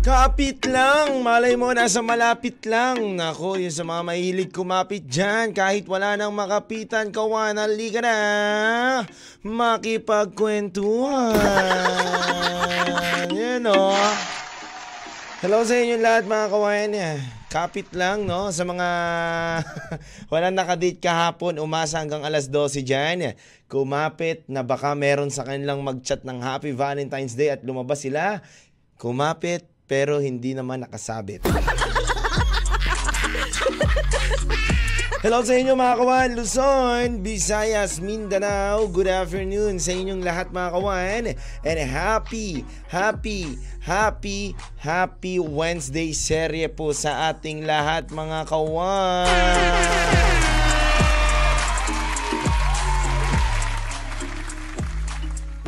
Kapit lang! Malay mo, nasa malapit lang. Nako, yung sa mga mahilig kumapit dyan, kahit wala nang makapitan, kawan, halika na! Makipagkwentuhan! Yan o. Hello sa inyo lahat mga kawayan. Kapit lang, no? Sa mga walang nakadate kahapon, umasa hanggang alas 12 dyan. Kumapit na baka meron sa kanilang mag-chat ng Happy Valentine's Day at lumabas sila. Kumapit pero hindi naman nakasabit. Hello sa inyo mga kawan, Luzon, Visayas, Mindanao. Good afternoon sa inyong lahat mga kawan. And happy, happy, happy, happy Wednesday serye po sa ating lahat mga kawan.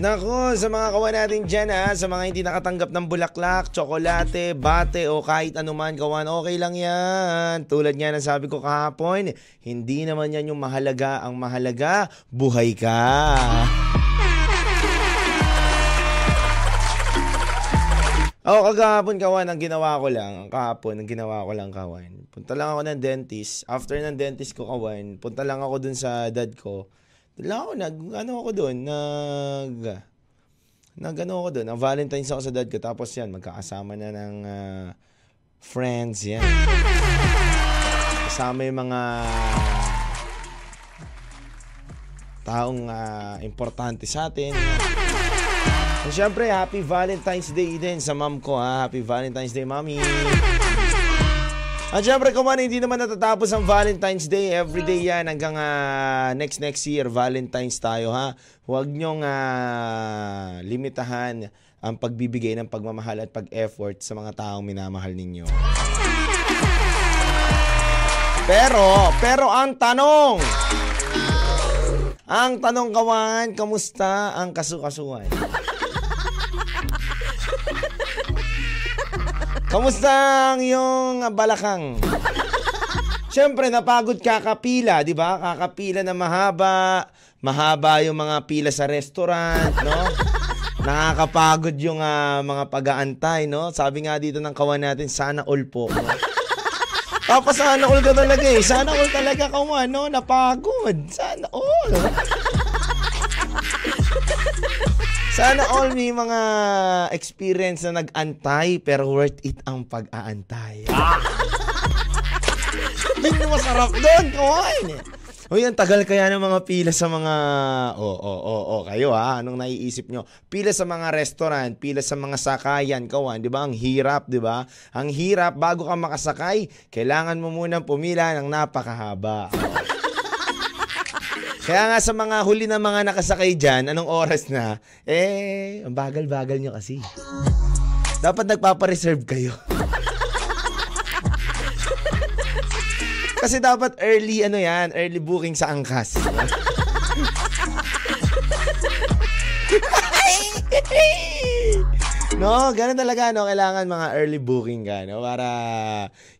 Nako, sa mga kawan natin dyan ha, sa mga hindi nakatanggap ng bulaklak, tsokolate, bate o kahit anuman kawan, okay lang yan. Tulad nga ng sabi ko kahapon, hindi naman yan yung mahalaga. Ang mahalaga, buhay ka. Ako kagahapon kawan, ang ginawa ko lang, kahapon, ang ginawa ko lang kawan. Punta lang ako ng dentist. After ng dentist ko kawan, punta lang ako dun sa dad ko. Lang ako, nag, ano ako doon, nag, nag, ano ako doon, ang Valentine's ako sa dad ko. Tapos yan, magkakasama na ng uh, friends, yan. Kasama yung mga taong uh, importante sa atin. So, syempre, happy Valentine's Day din sa mom ko, ha? Happy Valentine's Day, mommy. At syempre kung hindi naman natatapos ang Valentine's Day, everyday yan hanggang uh, next next year, Valentine's tayo ha. Huwag nyong uh, limitahan ang pagbibigay ng pagmamahal at pag-effort sa mga taong minamahal ninyo. Pero, pero ang tanong, ang tanong kawan, kamusta ang kasukasuan? Kamusta ang iyong balakang? Siyempre, napagod kakapila, di ba? Kakapila na mahaba. Mahaba yung mga pila sa restaurant, no? Nakakapagod yung uh, mga pag-aantay, no? Sabi nga dito ng kawan natin, sana all po. No? Tapos sana all ka talaga eh. Sana all talaga kawan, no? Napagod. Sana all. Sana all may mga experience na nag-antay pero worth it ang pag-aantay. Ah! Yun yung masarap doon, kawain. Uy, ang tagal kaya ng mga pila sa mga... Oo, oh, oo, oh, oo, oh, kayo ha, anong naiisip nyo? Pila sa mga restaurant, pila sa mga sakayan, kawan, di ba? Ang hirap, di ba? Ang hirap, bago ka makasakay, kailangan mo munang pumila ng napakahaba. Kaya nga sa mga huli na mga nakasakay dyan, anong oras na? Eh, ang bagal-bagal nyo kasi. Dapat nagpapareserve kayo. kasi dapat early, ano yan, early booking sa angkas. no, ganun talaga, no? Kailangan mga early booking ka, no? Para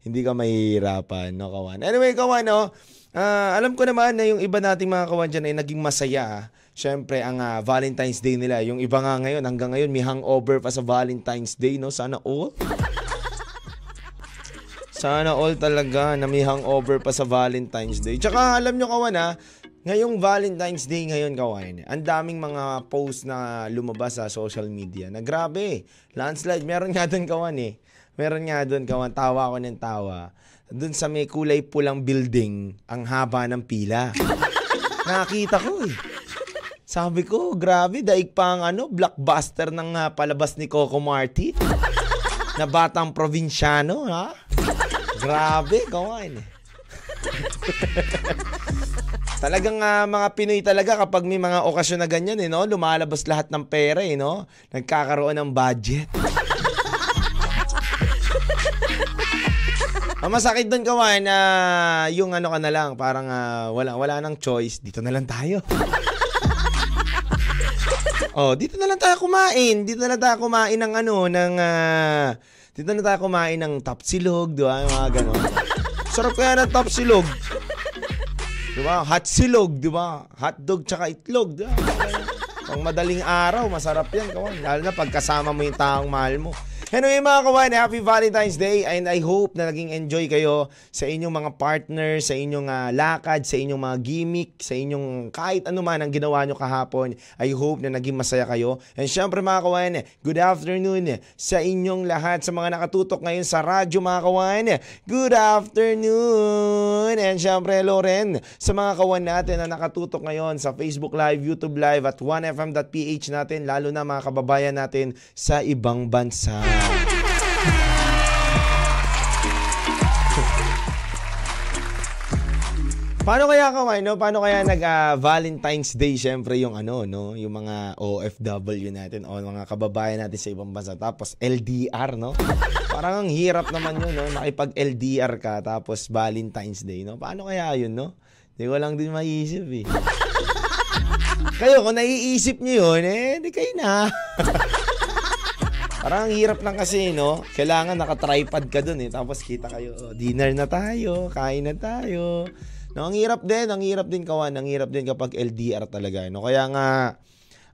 hindi ka mahihirapan, no, kawan? Anyway, kawan, no? Uh, alam ko naman na yung iba nating mga kawan dyan ay naging masaya. Siyempre, ang uh, Valentine's Day nila. Yung iba nga ngayon, hanggang ngayon, may hangover pa sa Valentine's Day, no? Sana all. Sana all talaga na may hangover pa sa Valentine's Day. Tsaka, alam nyo kawan ha, ngayong Valentine's Day ngayon kawan, ang daming mga post na lumabas sa social media na grabe, landslide, meron nga doon kawan eh. Meron nga doon kawan, tawa ako ng tawa dun sa may kulay pulang building, ang haba ng pila. Nakita ko eh. Sabi ko, grabe, daig pa ang ano, blockbuster ng uh, palabas ni Coco Martin. na batang probinsyano, ha? Grabe, kawan eh. Talagang uh, mga Pinoy talaga kapag may mga okasyon na ganyan eh, no? lumalabas lahat ng pera eh, no? Nagkakaroon ng budget. Ang masakit doon kawan na uh, yung ano ka na lang, parang uh, wala wala nang choice, dito na lang tayo. Oh, dito na lang tayo kumain. Dito na lang tayo kumain ng ano, ng ah, dito na tayo kumain ng tapsilog, di ba? Yung Mga ganon. Sarap kaya ng tapsilog. Di ba? Hot silog, di ba? Hotdog tsaka itlog, di ba? Pang madaling araw, masarap yan, kawan. Lalo na pagkasama mo yung taong mahal mo. Anyway mga kawan, happy Valentine's Day and I hope na naging enjoy kayo sa inyong mga partner, sa inyong ah, lakad, sa inyong mga gimmick, sa inyong kahit ano man ang ginawa nyo kahapon. I hope na naging masaya kayo. And syempre mga kawan, good afternoon sa inyong lahat sa mga nakatutok ngayon sa radyo mga kawan. Good afternoon! And syempre hello rin sa mga kawan natin na nakatutok ngayon sa Facebook Live, YouTube Live at 1fm.ph natin, lalo na mga kababayan natin sa ibang bansa. Paano kaya kaway, no? Paano kaya nag ah, Valentine's Day syempre yung ano, no? Yung mga OFW natin o mga kababayan natin sa ibang bansa tapos LDR, no? Parang ang hirap naman yun, no? Nakipag LDR ka tapos Valentine's Day, no? Paano kaya yun, no? Hindi ko lang din maiisip eh. Kayo, kung naiisip nyo yun, eh, di kayo na. Parang ang hirap lang kasi, no? Kailangan naka-tripod ka dun, eh. Tapos kita kayo, oh, dinner na tayo, kain na tayo. No, ang hirap din, ang hirap din kawan, ang hirap din kapag LDR talaga, no? Kaya nga,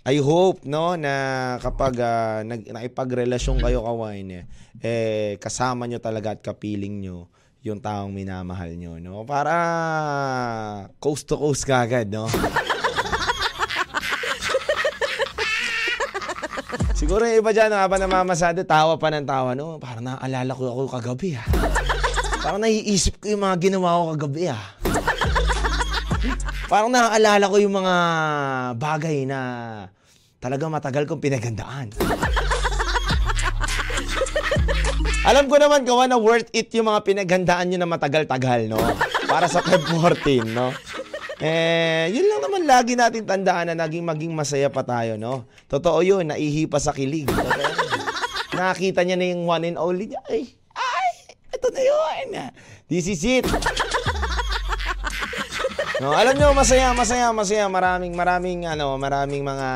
I hope, no, na kapag uh, nag, nakipagrelasyon kayo kawan, eh, kasama nyo talaga at kapiling nyo yung taong minamahal nyo, no? Para coast to coast kagad, no? Siguro yung iba dyan, habang namamasada, tawa pa ng tawa, no? Parang naaalala ko ako kagabi, ha? Parang naiisip ko yung mga ginawa ko kagabi, ha? Parang naaalala ko yung mga bagay na talaga matagal kong pinagandaan. Alam ko naman gawa na worth it yung mga pinaghandaan nyo na matagal-tagal, no? Para sa Feb 14, no? Eh, yun lang naman lagi natin tandaan na naging maging masaya pa tayo, no? Totoo yun, naihi pa sa kilig. Nakita niya na yung one and only niya. Ay, ay, ito na yun. This is it. No, alam niyo masaya, masaya, masaya. Maraming maraming ano, maraming mga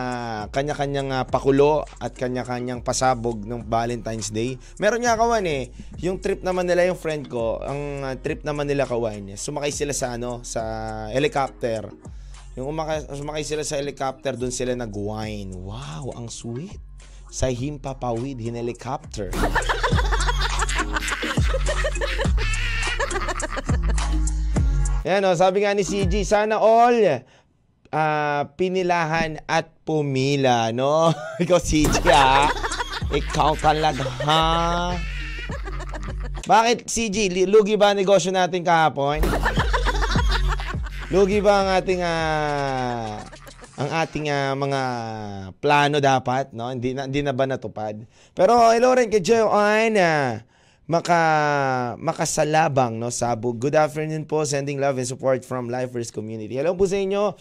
kanya-kanyang uh, pakulo at kanya-kanyang pasabog ng Valentine's Day. Meron nga kawan eh, yung trip naman nila yung friend ko, ang uh, trip naman nila kawan, sumakay sila sa ano, sa helicopter. Yung umakay, sumakay sila sa helicopter, doon sila nag-wine. Wow, ang sweet. Sa himpapawid, in helicopter. Yan o, sabi nga ni CG, sana all uh, pinilahan at pumila, no? Ikaw CG ha? Ikaw talaga ha? Bakit CG? Lugi ba negosyo natin kahapon? Lugi ba ang ating uh, ang ating uh, mga plano dapat, no? Hindi na, hindi na ba natupad? Pero hello rin kay Joanne. Maka makasalabang no sabog. Good afternoon po, sending love and support from Lifers Community. Hello po sa inyo.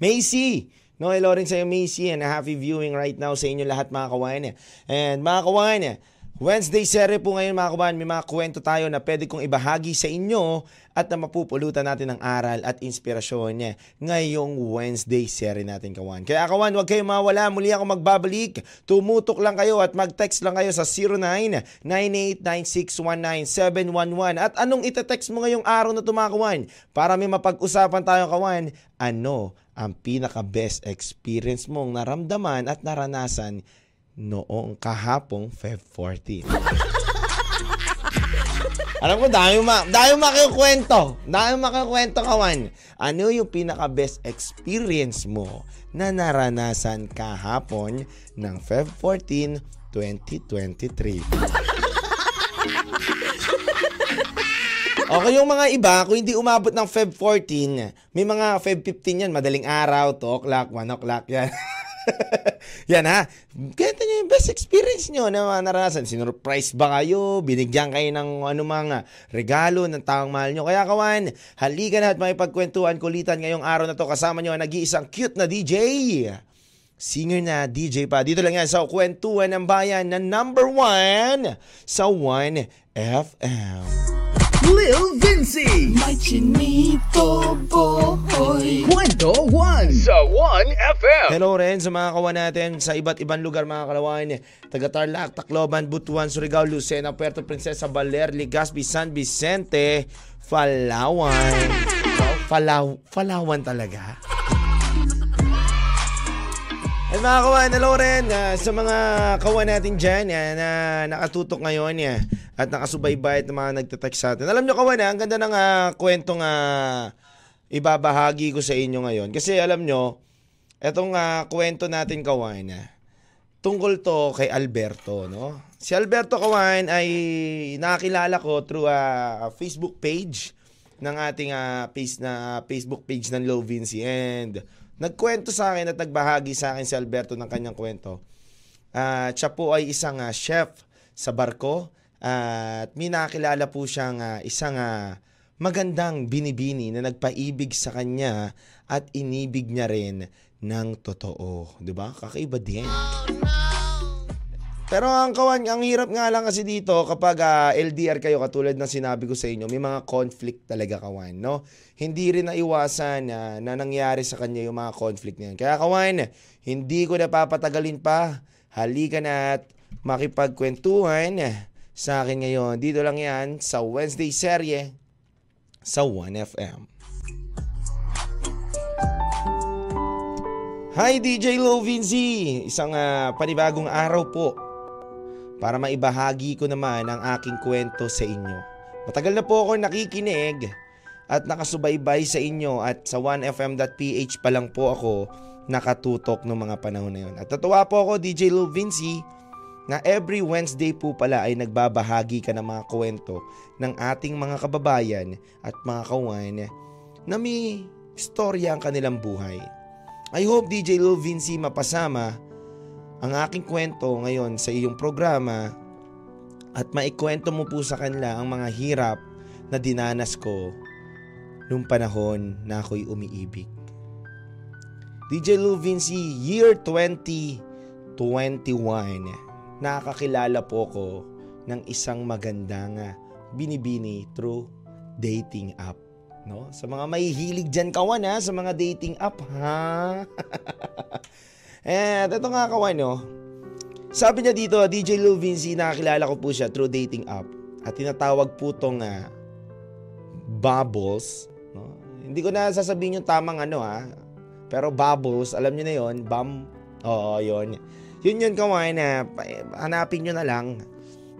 Macy. No, hello rin sa iyo Macy and a happy viewing right now sa inyo lahat mga kawain. And mga kawain, Wednesday series po ngayon mga kawan, may mga kwento tayo na pwede kong ibahagi sa inyo at na mapupulutan natin ng aral at inspirasyon niya ngayong Wednesday series natin kawan. Kaya kawan, huwag kayong mawala, muli ako magbabalik. Tumutok lang kayo at mag-text lang kayo sa 099896197111 At anong ite-text mo ngayong araw na tumakawan? Para may mapag-usapan tayo kawan, ano ang pinaka-best experience mong naramdaman at naranasan noong kahapong Feb 14. Alam ko, dahil ma dahil makikwento. Dahil makikwento, kawan. Ano yung pinaka-best experience mo na naranasan kahapon ng Feb 14, 2023? Okay, yung mga iba, kung hindi umabot ng Feb 14, may mga Feb 15 yan, madaling araw, 2 o'clock, 1 o'clock yan. Yan ha. Kwento nyo yung best experience nyo na naranasan. Sinurprise ba kayo? Binigyan kayo ng anumang regalo ng taong mahal nyo? Kaya kawan, halika na at makipagkwentuhan kulitan ngayong araw na to. Kasama nyo ang nag-iisang cute na DJ. Singer na DJ pa. Dito lang yan sa Kwentuhan ng Bayan na number one sa 1FM. Lil Vinci. May chinito boy. Kwento 1 sa 1FM. Hello rin sa mga kawan natin sa iba't ibang lugar mga kalawan. Taga Tarlac, Tacloban, Butuan, Surigao, Lucena, Puerto Princesa, Baler, Legazpi, San Vicente, Palawan. Wow, Palaw, Palawan talaga. Mga kawan, hello rin ah, sa mga kawan natin dyan ah, na nakatutok ngayon ah, at nakasubaybay at mga nagtatext sa atin. Alam nyo kawan, ah, ang ganda ng ah, kwentong ah, ibabahagi ko sa inyo ngayon. Kasi alam nyo, etong ah, kwento natin kawan, ah, tungkol to kay Alberto, no? Si Alberto Kawan ay nakakilala ko through a Facebook page ng ating ah, page na Facebook page ng Low Vinci and nagkwento sa akin at nagbahagi sa akin si Alberto ng kanyang kwento. Ah, siya po ay isang ah, chef sa barko at may nakakilala po siyang ah, isang ah, magandang binibini na nagpaibig sa kanya at inibig niya rin ng totoo. 'Di ba? Kakaiba din. Pero ang kawan, ang hirap nga lang kasi dito kapag ah, LDR kayo katulad ng sinabi ko sa inyo, may mga conflict talaga kawan, no? Hindi rin naiwasan na, na nangyari sa kanya yung mga conflict na yan. Kaya kawan, hindi ko na papatagalin pa. Halika na at makipagkwentuhan sa akin ngayon. Dito lang yan sa Wednesday serye sa 1FM. Hi DJ Low Vinci! Isang ah, panibagong araw po para maibahagi ko naman ang aking kwento sa inyo. Matagal na po ako nakikinig at nakasubaybay sa inyo at sa 1fm.ph pa lang po ako nakatutok ng mga panahon na yun. At natuwa po ako DJ Low Vinci na every Wednesday po pala ay nagbabahagi ka ng mga kwento ng ating mga kababayan at mga kawan na may istorya ang kanilang buhay. I hope DJ Lil Vinci mapasama ang aking kwento ngayon sa iyong programa at maikwento mo po sa kanila ang mga hirap na dinanas ko nung panahon na ako'y umiibig. DJ Lil Vinci, year 2021, nakakilala po ko ng isang magandang binibini through dating app. No? Sa mga mahihilig dyan kawan ha, sa mga dating app ha. eh, ito nga kawan no. Sabi niya dito, DJ Lil Vinci, nakakilala ko po siya through dating app. At tinatawag po tong ah, Bubbles. No? Hindi ko na sasabihin yung tamang ano ha. Pero Bubbles, alam niyo na yon Bam. Oo, yon Yun yun kawan na hanapin nyo na lang.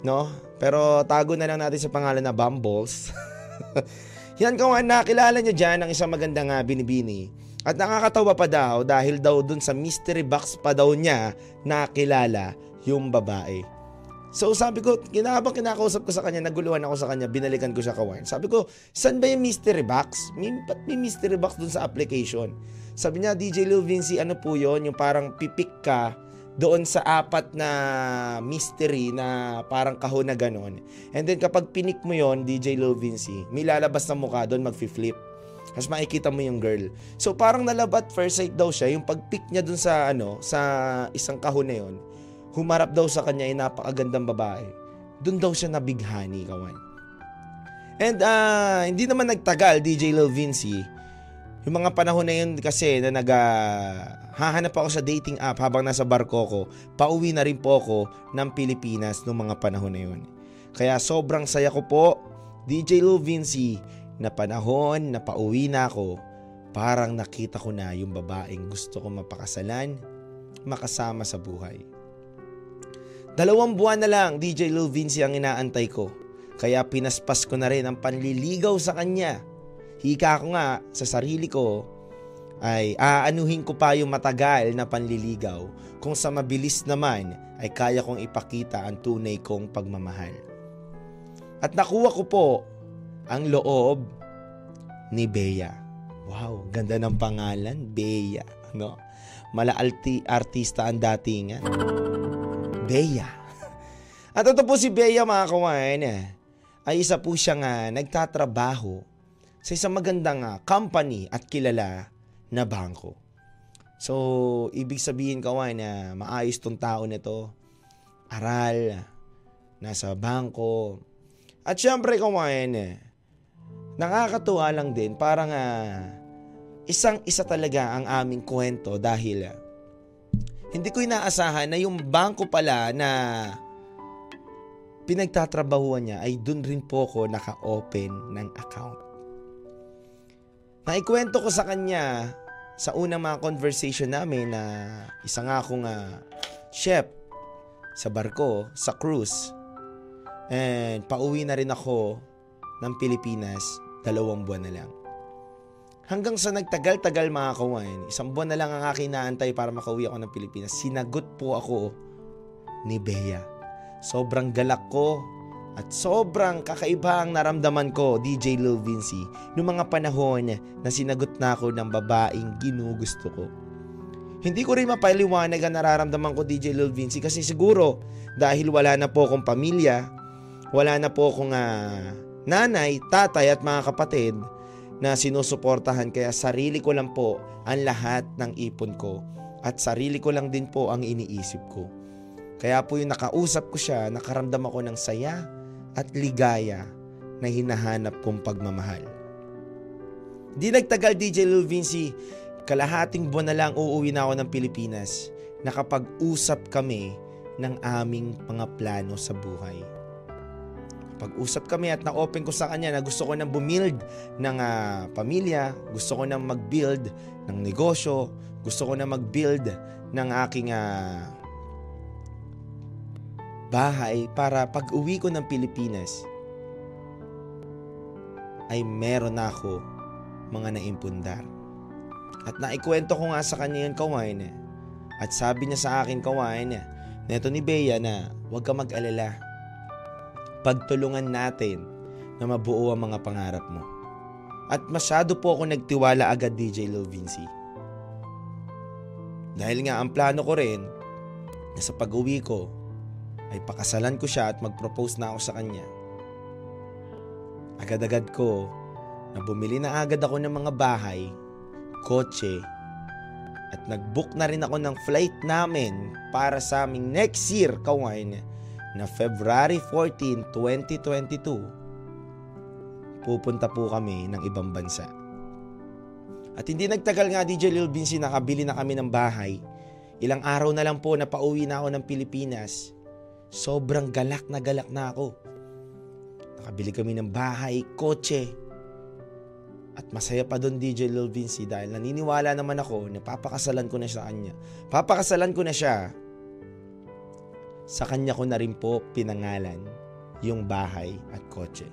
No? Pero tago na lang natin sa pangalan na Bumbles. Yan kawan, nakilala niya dyan ang isang magandang nga binibini. At nakakatawa pa daw dahil daw dun sa mystery box pa daw niya nakilala yung babae. So sabi ko, kinabang kinakausap ko sa kanya, naguluhan ako sa kanya, binalikan ko siya kawan. Sabi ko, saan ba yung mystery box? May, ba't may mystery box dun sa application? Sabi niya, DJ Lil Vinci, ano po yon Yung parang pipik ka doon sa apat na mystery na parang kahon na ganon. And then kapag pinik mo yon DJ Lil Vinci, may lalabas na mukha doon, magfi-flip. Tapos makikita mo yung girl. So parang nalabat first sight daw siya, yung pag-pick niya dun sa ano, sa isang kahon na yon humarap daw sa kanya ay napakagandang babae. Doon daw siya nabighani, kawan. And uh, hindi naman nagtagal, DJ Lil Vinci. Yung mga panahon na yun kasi na nag uh, hahanap ako sa dating app habang nasa barko ko, pauwi na rin po ako ng Pilipinas noong mga panahon na yun. Kaya sobrang saya ko po, DJ Lil Vinci, na panahon na pauwi na ako, parang nakita ko na yung babaeng gusto ko mapakasalan, makasama sa buhay. Dalawang buwan na lang, DJ Lil Vinci ang inaantay ko. Kaya pinaspas ko na rin ang panliligaw sa kanya. Hika ko nga sa sarili ko ay aanuhin ko pa yung matagal na panliligaw kung sa mabilis naman ay kaya kong ipakita ang tunay kong pagmamahal. At nakuha ko po ang loob ni Bea. Wow, ganda ng pangalan, Bea. No? Mala artista ang datingan. Bea. At ito po si Bea mga kawan, ay isa po siyang uh, nagtatrabaho sa isang magandang uh, company at kilala na bangko. So, ibig sabihin kawan na maayos tong tao na to. Aral, nasa bangko. At syempre kawan, nakakatuwa lang din, parang uh, isang isa talaga ang aming kwento dahil uh, hindi ko inaasahan na yung bangko pala na pinagtatrabahuan niya ay dun rin po ko naka-open ng account. Naikwento ko sa kanya sa unang mga conversation namin na isa nga akong uh, chef sa barko, sa cruise. And pauwi na rin ako ng Pilipinas, dalawang buwan na lang. Hanggang sa nagtagal-tagal mga kawain, isang buwan na lang ang aking naantay para makauwi ako ng Pilipinas, sinagot po ako ni Bea. Sobrang galak ko at sobrang kakaiba ang naramdaman ko, DJ Lil Vinci, noong mga panahon na sinagot na ako ng babaeng ginugusto ko. Hindi ko rin mapaliwanag ang nararamdaman ko, DJ Lil Vinci, kasi siguro dahil wala na po akong pamilya, wala na po akong uh, nanay, tatay at mga kapatid, na sinusuportahan kaya sarili ko lang po ang lahat ng ipon ko at sarili ko lang din po ang iniisip ko. Kaya po yung nakausap ko siya, nakaramdam ako ng saya at ligaya na hinahanap kong pagmamahal. Di nagtagal DJ Lil Vinci, kalahating buwan na lang uuwi na ako ng Pilipinas. Nakapag-usap kami ng aming mga plano sa buhay. Pag-usap kami at na-open ko sa kanya na gusto ko nang bumild ng uh, pamilya, gusto ko nang mag-build ng negosyo, gusto ko nang mag-build ng aking uh, bahay para pag uwi ko ng Pilipinas ay meron na ako mga naimpundar. At naikwento ko nga sa kanya yung kawain at sabi niya sa akin kawain neto ni Bea na huwag ka mag-alala pagtulungan natin na mabuo ang mga pangarap mo. At masyado po ako nagtiwala agad DJ Lil Vinci. Dahil nga ang plano ko rin na sa pag-uwi ko ay pakasalan ko siya at mag-propose na ako sa kanya. Agad-agad ko na bumili na agad ako ng mga bahay, kotse, at nag-book na rin ako ng flight namin para sa aming next year, kawain, na February 14, 2022, pupunta po kami ng ibang bansa. At hindi nagtagal nga DJ Lil Vinci nakabili na kami ng bahay. Ilang araw na lang po na pauwi na ako ng Pilipinas. Sobrang galak na galak na ako. Nakabili kami ng bahay, kotse. At masaya pa doon DJ Lil Vinci dahil naniniwala naman ako na papakasalan ko na siya kanya. Papakasalan ko na siya sa kanya ko na rin po pinangalan yung bahay at kotse.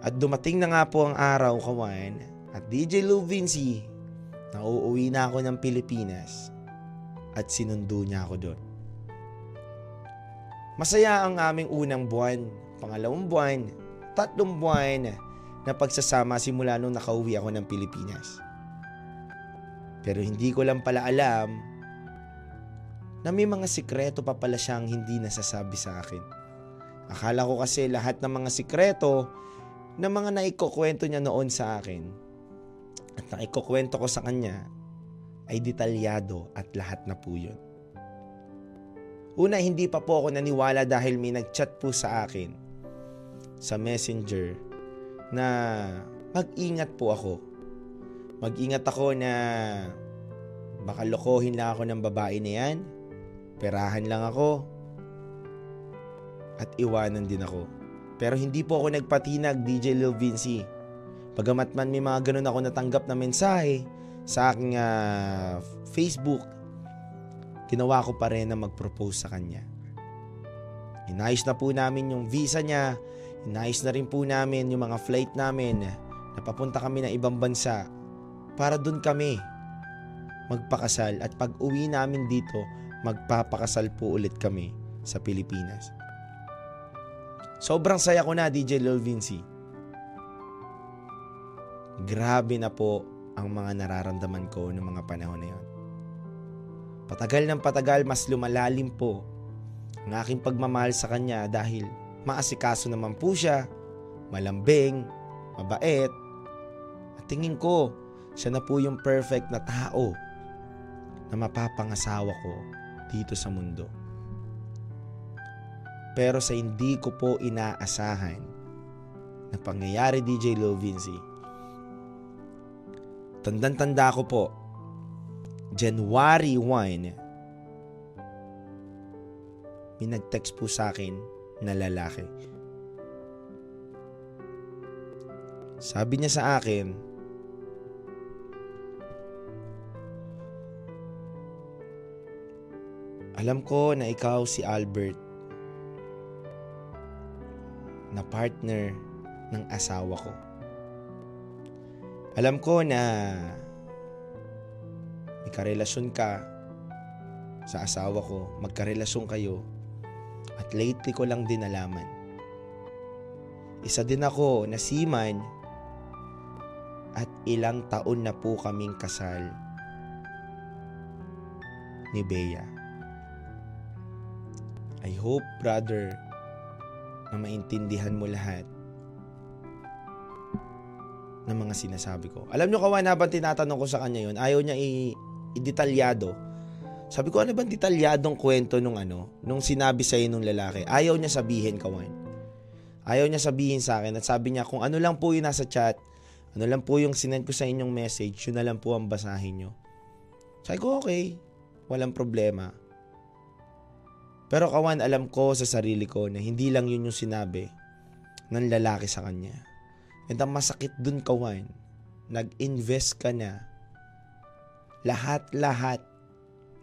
At dumating na nga po ang araw, kawan, at DJ Lou Vinci, na uuwi na ako ng Pilipinas at sinundo niya ako doon. Masaya ang aming unang buwan, pangalawang buwan, tatlong buwan na pagsasama simula nung nakauwi ako ng Pilipinas. Pero hindi ko lang pala alam na may mga sikreto pa pala siyang hindi nasasabi sa akin. Akala ko kasi lahat ng mga sikreto na mga naikukwento niya noon sa akin at naikukwento ko sa kanya ay detalyado at lahat na po yun. Una, hindi pa po ako naniwala dahil may nagchat po sa akin sa messenger na mag-ingat po ako. Mag-ingat ako na baka lokohin lang ako ng babae na yan Perahan lang ako. At iwanan din ako. Pero hindi po ako nagpatinag, DJ Lil Vinci. Pagamat man may mga ganun ako natanggap na mensahe sa aking uh, Facebook, ginawa ko pa rin na mag-propose sa kanya. Inayos na po namin yung visa niya, inayos na rin po namin yung mga flight namin na papunta kami ng ibang bansa para dun kami magpakasal at pag uwi namin dito magpapakasal po ulit kami sa Pilipinas. Sobrang saya ko na, DJ Lil Vinci. Grabe na po ang mga nararamdaman ko ng mga panahon na yon. Patagal ng patagal, mas lumalalim po ang aking pagmamahal sa kanya dahil maasikaso naman po siya, malambing, mabait, at tingin ko, siya na po yung perfect na tao na mapapangasawa ko dito sa mundo. Pero sa hindi ko po inaasahan na pangyayari DJ Lil Vinci. Tandang-tanda ko po, January 1, may nag-text po sa akin na lalaki. Sabi niya sa akin, Alam ko na ikaw si Albert na partner ng asawa ko. Alam ko na may ka sa asawa ko, magkarelasyon kayo at lately ko lang din nalaman. Isa din ako na seaman at ilang taon na po kaming kasal ni Bea. I hope, brother, na maintindihan mo lahat ng mga sinasabi ko. Alam nyo kawan, habang tinatanong ko sa kanya yun, ayaw niya i- i-detalyado. Sabi ko, ano bang detalyadong kwento nung ano, nung sinabi sa'yo nung lalaki? Ayaw niya sabihin, kawan. Ayaw niya sabihin sa akin at sabi niya, kung ano lang po yung nasa chat, ano lang po yung sinend ko sa inyong message, yun na lang po ang basahin nyo. Sabi ko, okay, walang problema. Pero kawan, alam ko sa sarili ko na hindi lang yun yung sinabi ng lalaki sa kanya. And ang masakit dun, kawan, nag-invest ka na. Lahat-lahat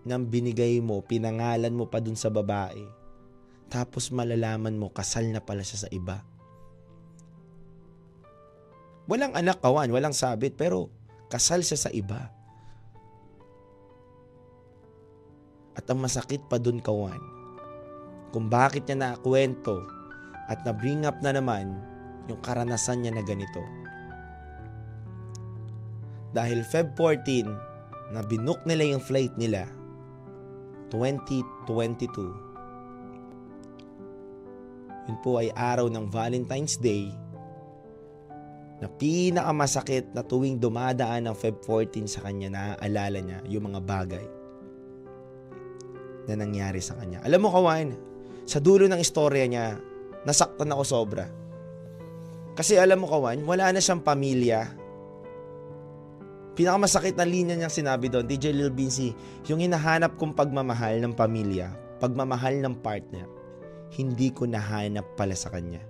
ng binigay mo, pinangalan mo pa dun sa babae. Tapos malalaman mo, kasal na pala siya sa iba. Walang anak, kawan, walang sabit, pero kasal siya sa iba. At ang masakit pa dun, kawan, kung bakit niya nakwento at na-bring up na naman yung karanasan niya na ganito. Dahil Feb 14, na binook nila yung flight nila, 2022, yun po ay araw ng Valentine's Day na pinakamasakit na tuwing dumadaan ng Feb 14 sa kanya, naaalala niya yung mga bagay na nangyari sa kanya. Alam mo, Kawan, sa dulo ng istorya niya, nasaktan ako sobra. Kasi alam mo, Kawan, wala na siyang pamilya. Pinakamasakit na linya niyang sinabi doon, DJ Lil Binsi, yung hinahanap kong pagmamahal ng pamilya, pagmamahal ng partner, hindi ko nahanap pala sa kanya.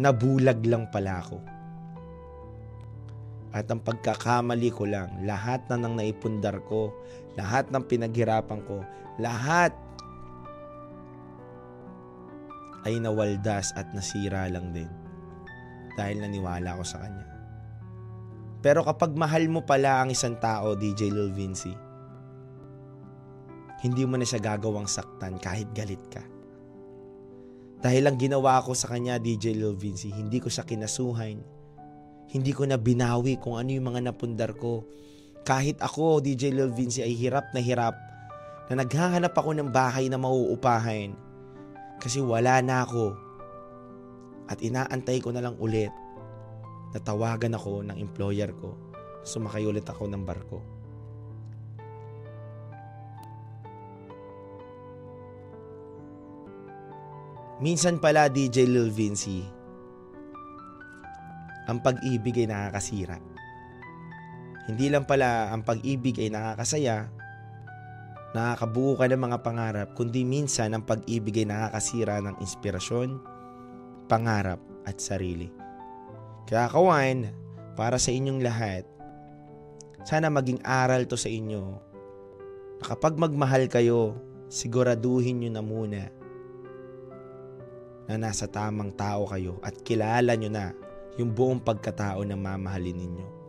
Nabulag lang pala ako. At ang pagkakamali ko lang, lahat na nang naipundar ko, lahat ng pinaghirapan ko, lahat ay nawaldas at nasira lang din dahil naniwala ko sa kanya. Pero kapag mahal mo pala ang isang tao, DJ Lil Vinci, hindi mo na siya gagawang saktan kahit galit ka. Dahil ang ginawa ko sa kanya, DJ Lil Vinci, hindi ko siya kinasuhan. Hindi ko na binawi kung ano yung mga napundar ko. Kahit ako, DJ Lil Vinci, ay hirap na hirap na naghahanap ako ng bahay na mauupahan. Kasi wala na ako. At inaantay ko na lang ulit natawagan ako ng employer ko. Sumakay ulit ako ng barko. Minsan pala DJ Lil Vinci, ang pag-ibig ay nakakasira. Hindi lang pala ang pag-ibig ay nakakasaya, nakakabuo ka ng mga pangarap, kundi minsan ang pag-ibig ay nakakasira ng inspirasyon, pangarap at sarili. Kaya kawan, para sa inyong lahat, sana maging aral to sa inyo na kapag magmahal kayo, siguraduhin nyo na muna na nasa tamang tao kayo at kilala nyo na yung buong pagkatao na mamahalin ninyo.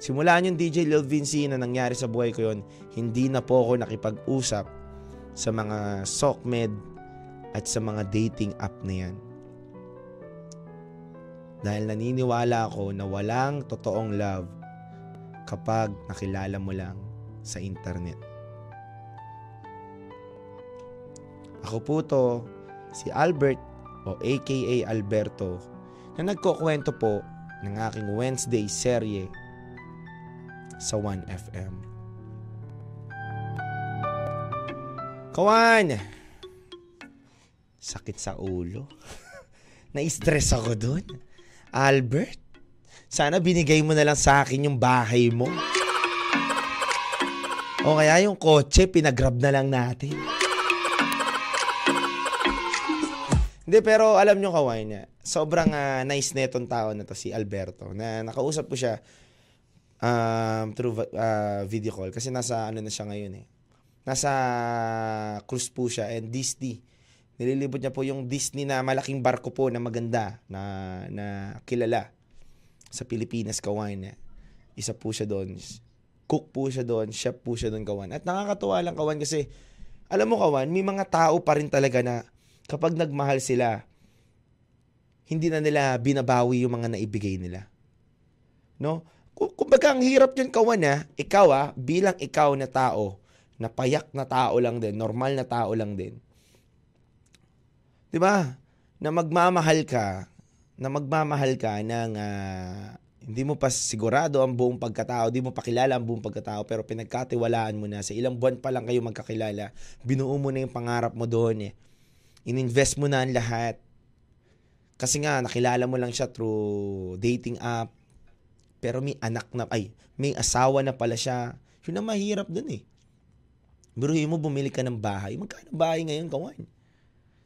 Simulaan yung DJ Lil Vinci na nangyari sa buhay ko yon, hindi na po ako nakipag-usap sa mga SOCMED at sa mga dating app na yan. Dahil naniniwala ako na walang totoong love kapag nakilala mo lang sa internet. Ako po to, si Albert o aka Alberto na nagkukwento po ng aking Wednesday serye sa 1FM. Kawan! Sakit sa ulo. Na-stress ako doon. Albert, sana binigay mo na lang sa akin yung bahay mo. O kaya yung kotse, pinagrab na lang natin. Hindi, pero alam nyo kaway niya, sobrang ah, nice na itong tao na to, si Alberto, na nakausap ko siya um, through ah, video call kasi nasa ano na siya ngayon eh. Nasa cruise po siya and Disney. Nililibot niya po yung Disney na malaking barko po na maganda na na kilala sa Pilipinas kawan. Isa po siya doon. Cook po siya doon, chef po siya doon kawan. At nakakatuwa lang kawan kasi alam mo kawan, may mga tao pa rin talaga na kapag nagmahal sila, hindi na nila binabawi yung mga naibigay nila. No? Kumbaga ang hirap yun kawan ha, ikaw ah, bilang ikaw na tao, na payak na tao lang din, normal na tao lang din. 'Di ba? Na magmamahal ka, na magmamahal ka ng ah, hindi mo pa sigurado ang buong pagkatao, hindi mo pa kilala ang buong pagkatao, pero pinagkatiwalaan mo na sa ilang buwan pa lang kayo magkakilala, binuo mo na yung pangarap mo doon eh. Ininvest mo na ang lahat. Kasi nga, nakilala mo lang siya through dating app, pero may anak na, ay, may asawa na pala siya. Yun ang mahirap dun eh. Biruhin mo, bumili ka ng bahay. Magkano bahay ngayon, kawan?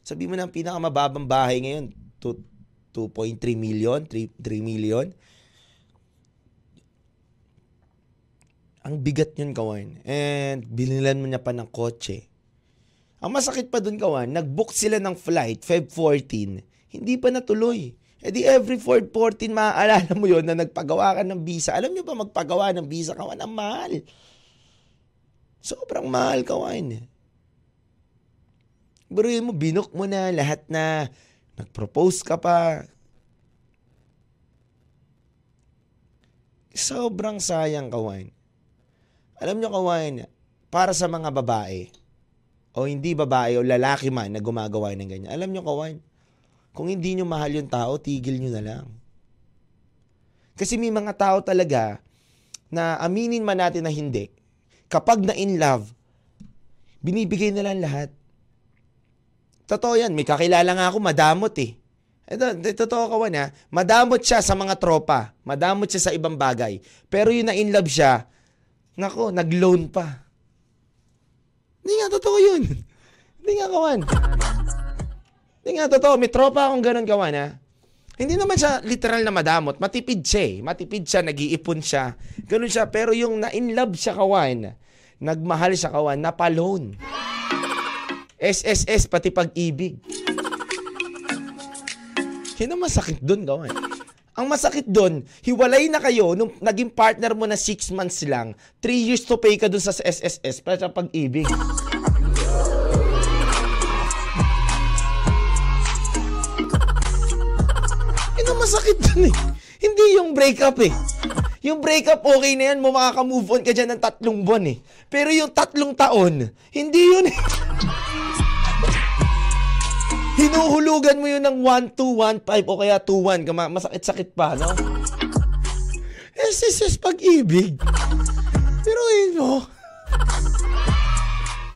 Sabi mo na ang pinakamababang bahay ngayon, two- 2.3 million, 3, 3 million. Ang bigat yun, kawan. And binilan mo niya pa ng kotse. Ang masakit pa dun, kawan, nag-book sila ng flight, Feb 14, hindi pa natuloy. E di every Feb 14, maaalala mo yon na nagpagawa ka ng visa. Alam niyo ba magpagawa ng visa, kawan, ang mahal. Sobrang mahal, kawan. Biruin mo, binok mo na lahat na nag-propose ka pa. Sobrang sayang, kawan. Alam nyo, kawan, para sa mga babae, o hindi babae o lalaki man na gumagawa ng ganyan, alam nyo, kawan, kung hindi nyo mahal yung tao, tigil nyo na lang. Kasi may mga tao talaga na aminin man natin na hindi, kapag na in love, binibigay na lang lahat. Totoo yan, may kakilala nga ako, madamot eh. Ito, totoo kawan ha, madamot siya sa mga tropa, madamot siya sa ibang bagay. Pero yun na in love siya, nako, nag-loan pa. Hindi nga totoo yun. Hindi nga kawan. Hindi nga totoo, may tropa akong ganun kawan ha. Hindi naman siya literal na madamot, matipid siya eh. Matipid siya, nag-iipon siya. Ganun siya, pero yung na in love siya kawan, nagmahal siya kawan, napaloan. SSS, pati pag-ibig. Yun masakit doon, kawan. Ang masakit doon, hiwalay na kayo nung naging partner mo na 6 months lang, 3 years to pay ka doon sa SSS para sa pag-ibig. Masakit doon eh. Hindi yung breakup eh. Yung breakup, okay na yan, mo makaka-move on ka dyan ng tatlong buwan eh. Pero yung tatlong taon, hindi yun eh. Hinuhulugan mo yun ng 1-2, 1-5 o kaya 2-1. Kama- Masakit-sakit pa, no? SSS pag-ibig. Pero yun mo.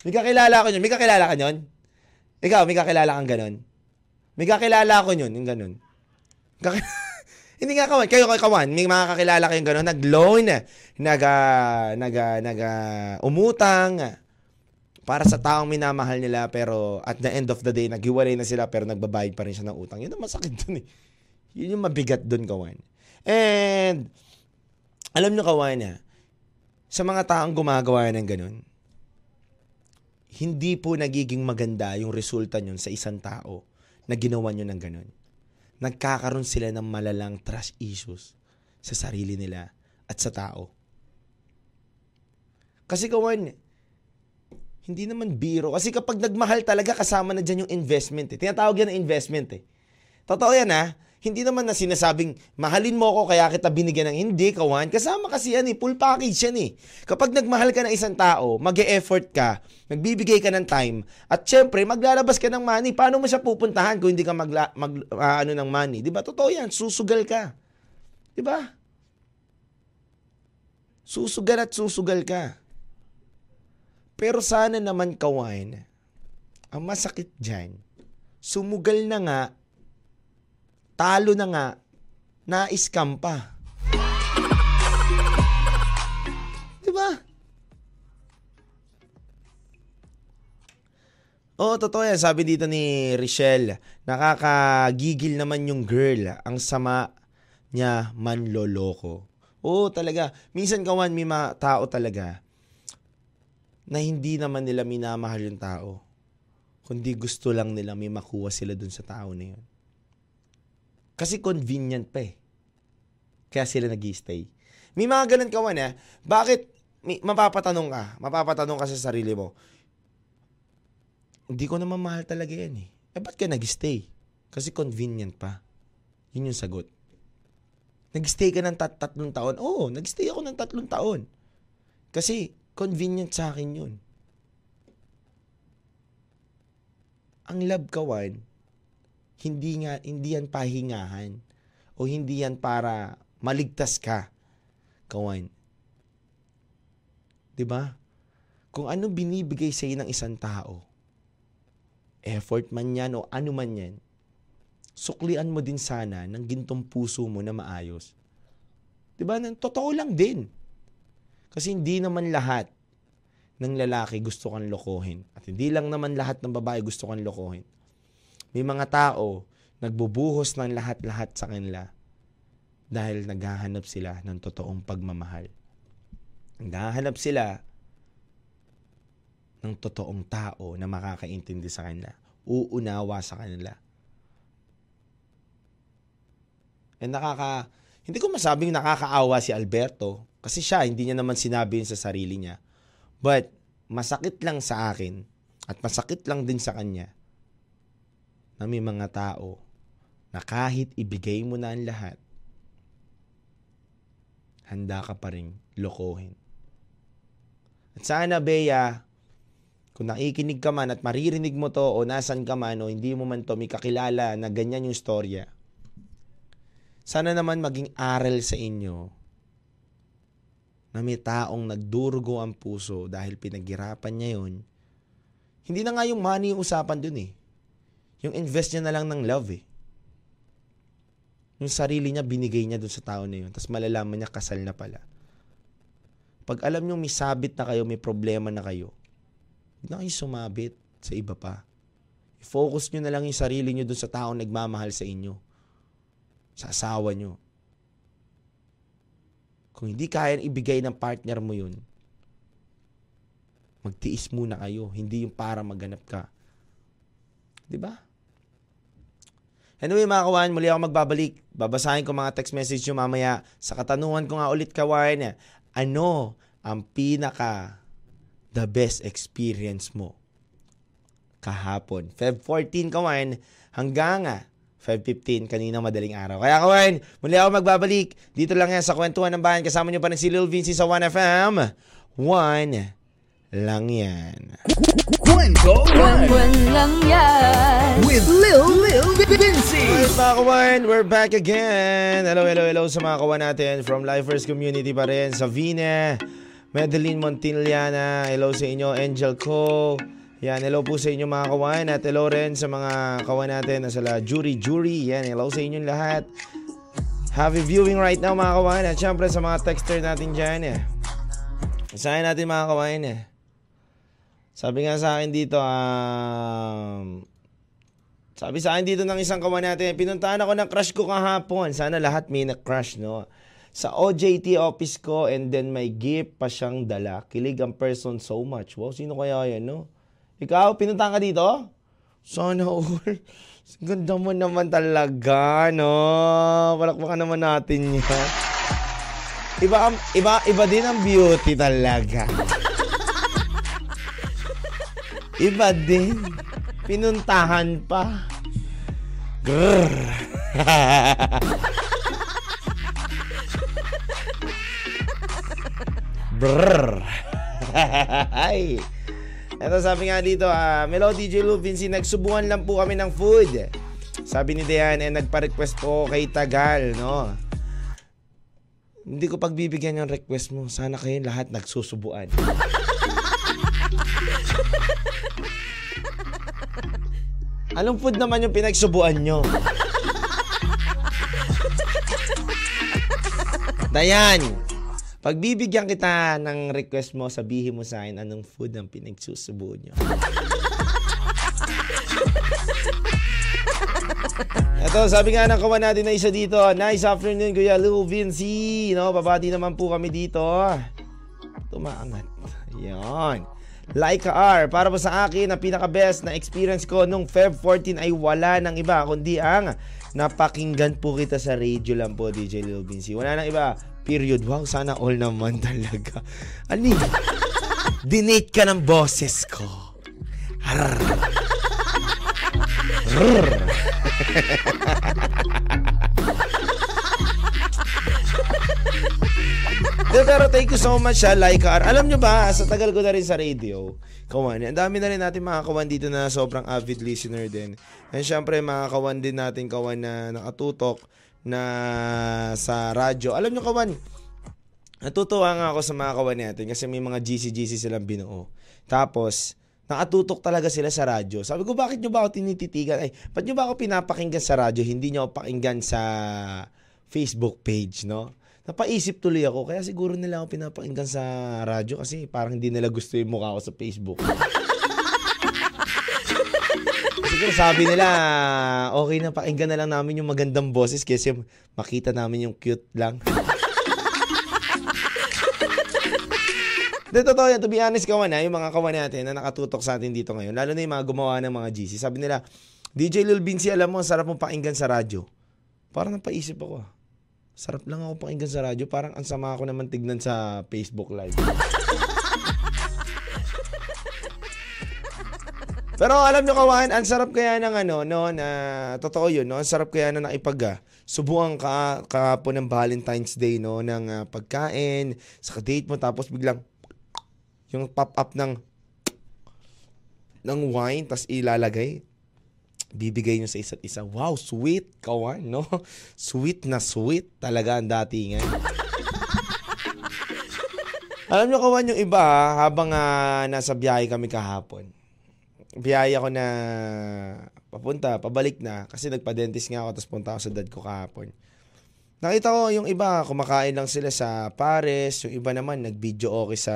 May kakilala ko yun. May kakilala ka yun? Ikaw, may kakilala kang ganon? May kakilala ko yun, yung ganon. Hindi nga kawan, kayo kayo kawan, may mga kakilala kayong gano'n, nag-loan, nag, ah, nag, ah, nag, ah, umutang, para sa taong minamahal nila pero at the end of the day, naghiwalay na sila pero nagbabayad pa rin siya ng utang. Yun ang masakit dun eh. Yun yung mabigat dun, kawan. And, alam nyo, kawan, ah, sa mga taong gumagawa ng ganun, hindi po nagiging maganda yung resulta nyo sa isang tao na ginawa nyo ng ganun nagkakaroon sila ng malalang trust issues sa sarili nila at sa tao. Kasi kawan, hindi naman biro. Kasi kapag nagmahal talaga, kasama na dyan yung investment. Eh. Tinatawag yan na investment eh. Totoo yan ha. Hindi naman na sinasabing, mahalin mo ako kaya kita binigyan ng hindi, kawan. Kasama kasi yan eh. Full package yan eh. Kapag nagmahal ka ng isang tao, mag effort ka, nagbibigay ka ng time, at syempre, maglalabas ka ng money. Paano mo siya pupuntahan kung hindi ka magla, mag, ah, ano ng money? Di ba? Totoo yan. Susugal ka. Di ba? Susugal at susugal ka. Pero sana naman kawan, ang masakit dyan, sumugal na nga, talo na nga, na-scam pa. Di ba? Oo, totoo yan. Sabi dito ni Richelle, nakakagigil naman yung girl. Ang sama niya manloloko. Oo, talaga. Minsan kawan, may mga tao talaga na hindi naman nila minamahal yung tao. Kundi gusto lang nila may makuha sila dun sa tao na yun. Kasi convenient pa eh. Kaya sila nag stay May mga ganun kawan eh. Bakit, may, mapapatanong ka, mapapatanong ka sa sarili mo, hindi ko naman mahal talaga yan eh. Eh, ba't ka nag-stay? Kasi convenient pa. Yun yung sagot. Nag-stay ka ng tat tatlong taon? Oo, nag-stay ako ng tatlong taon. Kasi convenient sa akin yun. Ang love kawan, hindi nga hindi yan pahingahan o hindi yan para maligtas ka. Kawan. 'Di ba? Kung ano binibigay sa ng isang tao, effort man yan o ano man yan, suklian mo din sana ng gintong puso mo na maayos. Diba? Totoo lang din. Kasi hindi naman lahat ng lalaki gusto kang lokohin. At hindi lang naman lahat ng babae gusto kang lokohin. May mga tao nagbubuhos ng lahat-lahat sa kanila dahil naghahanap sila ng totoong pagmamahal. Naghahanap sila ng totoong tao na makakaintindi sa kanila, uunawa sa kanila. And nakaka, hindi ko masabing nakakaawa si Alberto kasi siya, hindi niya naman sinabi sa sarili niya. But, masakit lang sa akin at masakit lang din sa kanya na may mga tao na kahit ibigay mo na ang lahat, handa ka pa rin lokohin. At sana, Bea, kung nakikinig ka man at maririnig mo to o nasan ka man o hindi mo man to may kakilala na ganyan yung storya, sana naman maging aral sa inyo na may taong nagdurugo ang puso dahil pinaghirapan niya yun. Hindi na nga yung money yung usapan dun eh. Yung invest niya na lang ng love eh. Yung sarili niya, binigay niya dun sa tao na yun. Tapos malalaman niya, kasal na pala. Pag alam niyo may sabit na kayo, may problema na kayo, hindi na kayo sumabit sa iba pa. I-focus nyo na lang yung sarili nyo dun sa taong nagmamahal sa inyo. Sa asawa nyo. Kung hindi kaya ibigay ng partner mo yun, magtiis muna kayo. Hindi yung para maganap ka. ba? Anyway mga kawan, muli ako magbabalik. Babasahin ko mga text message nyo mamaya. Sa katanungan ko nga ulit kawan, ano ang pinaka the best experience mo kahapon. Feb 14 kawan hanggang 5.15 kanina madaling araw. Kaya kawan, muli ako magbabalik. Dito lang yan sa kwentuhan ng bayan. Kasama nyo pa rin si Lil Vinci sa 1FM. 1 lang yan. Kwento One lang yan. with Lil Lil Vinci. Alright mga kawan, we're back again. Hello, hello, hello sa mga kawan natin from Lifers Community pa rin sa Vine. Madeline Montiliana, hello sa inyo, Angel Co. Yan, hello po sa inyo mga kawan at hello rin sa mga kawan natin na sala Jury Jury. Yan, hello sa inyong lahat. Happy viewing right now mga kawan at syempre sa mga texter natin dyan eh. Isahin natin mga kawan eh. Sabi nga sa akin dito, um, sabi sa akin dito ng isang kawan natin, pinuntahan ako ng crush ko kahapon. Sana lahat may na-crush, no? sa OJT office ko and then may gift pa siyang dala. Kilig ang person so much. Wow, sino kaya yan, no? Ikaw, pinuntahan ka dito? Sana all. Ganda mo naman talaga, no? Palakpakan naman natin yan. Iba, iba, iba din ang beauty talaga. Iba din. Pinuntahan pa. Grrr. Brrr. Ay. Ito sabi nga dito, uh, Melo DJ Lou Vinci, nagsubukan lang po kami ng food. Sabi ni Dean, eh, nagpa-request po kay Tagal, no? Hindi ko pagbibigyan yung request mo. Sana kayo lahat nagsusubuan. Anong food naman yung pinagsubuan nyo? Dayan, pagbibigyan kita ng request mo, sabihin mo sa akin anong food ang pinagsusubo nyo. Ito, sabi nga ng kawan natin na isa dito. Nice afternoon, Kuya Lou Vinci. No, babati naman po kami dito. Tumaangat. Yan. Like R, para po sa akin, ang pinaka-best na experience ko nung Feb 14 ay wala nang iba, kundi ang napakinggan po kita sa radio lang po, DJ Lil Vinci. Wala nang iba. Period. Wow, sana all naman talaga. Ani? Dinate ka ng boses ko. Arr. Arr. De, pero thank you so much ha, Laika R. Alam nyo ba, sa tagal ko na rin sa radio, kawan, ang dami na rin natin mga kawan dito na sobrang avid listener din. And syempre, mga kawan din natin kawan na nakatutok na sa radyo. Alam nyo kawan, natutuwa nga ako sa mga kawan natin kasi may mga GC-GC silang binuo. Tapos, nakatutok talaga sila sa radyo. Sabi ko, bakit nyo ba ako tinititigan? Ay, ba't nyo ba ako pinapakinggan sa radyo? Hindi nyo pakinggan sa Facebook page, no? Napaisip tuloy ako, kaya siguro nila ako pinapakinggan sa radyo kasi parang hindi nila gusto yung mukha ko sa Facebook. siguro sabi nila, okay na pakinggan na lang namin yung magandang boses kasi makita namin yung cute lang. De, totoo yan. To be honest, kawan na, yung mga kawan natin na nakatutok sa atin dito ngayon, lalo na yung mga gumawa ng mga GC, sabi nila, DJ Lil Vinci, alam mo, ang sarap mong pakinggan sa radyo. Parang napaisip ako ah. Sarap lang ako pakinggan sa radyo. Parang ang sama ako naman tignan sa Facebook Live. Pero alam nyo kawan, ang sarap kaya ng ano, no, na totoo yun, no, ang sarap kaya na nakipag, uh, subukan ka kahapon ng Valentine's Day, no, ng uh, pagkain, sa date mo, tapos biglang, yung pop-up ng, ng wine, tas ilalagay, bibigay nyo sa isa't isa. Wow, sweet, kawan, no? Sweet na sweet talaga ang datingan. Alam nyo kawan yung iba, habang uh, nasa biyahe kami kahapon, biyahe ako na papunta, pabalik na, kasi nagpa-dentist nga ako, tapos punta ako sa dad ko kahapon. Nakita ko yung iba, kumakain lang sila sa Pares, yung iba naman nag-video okay sa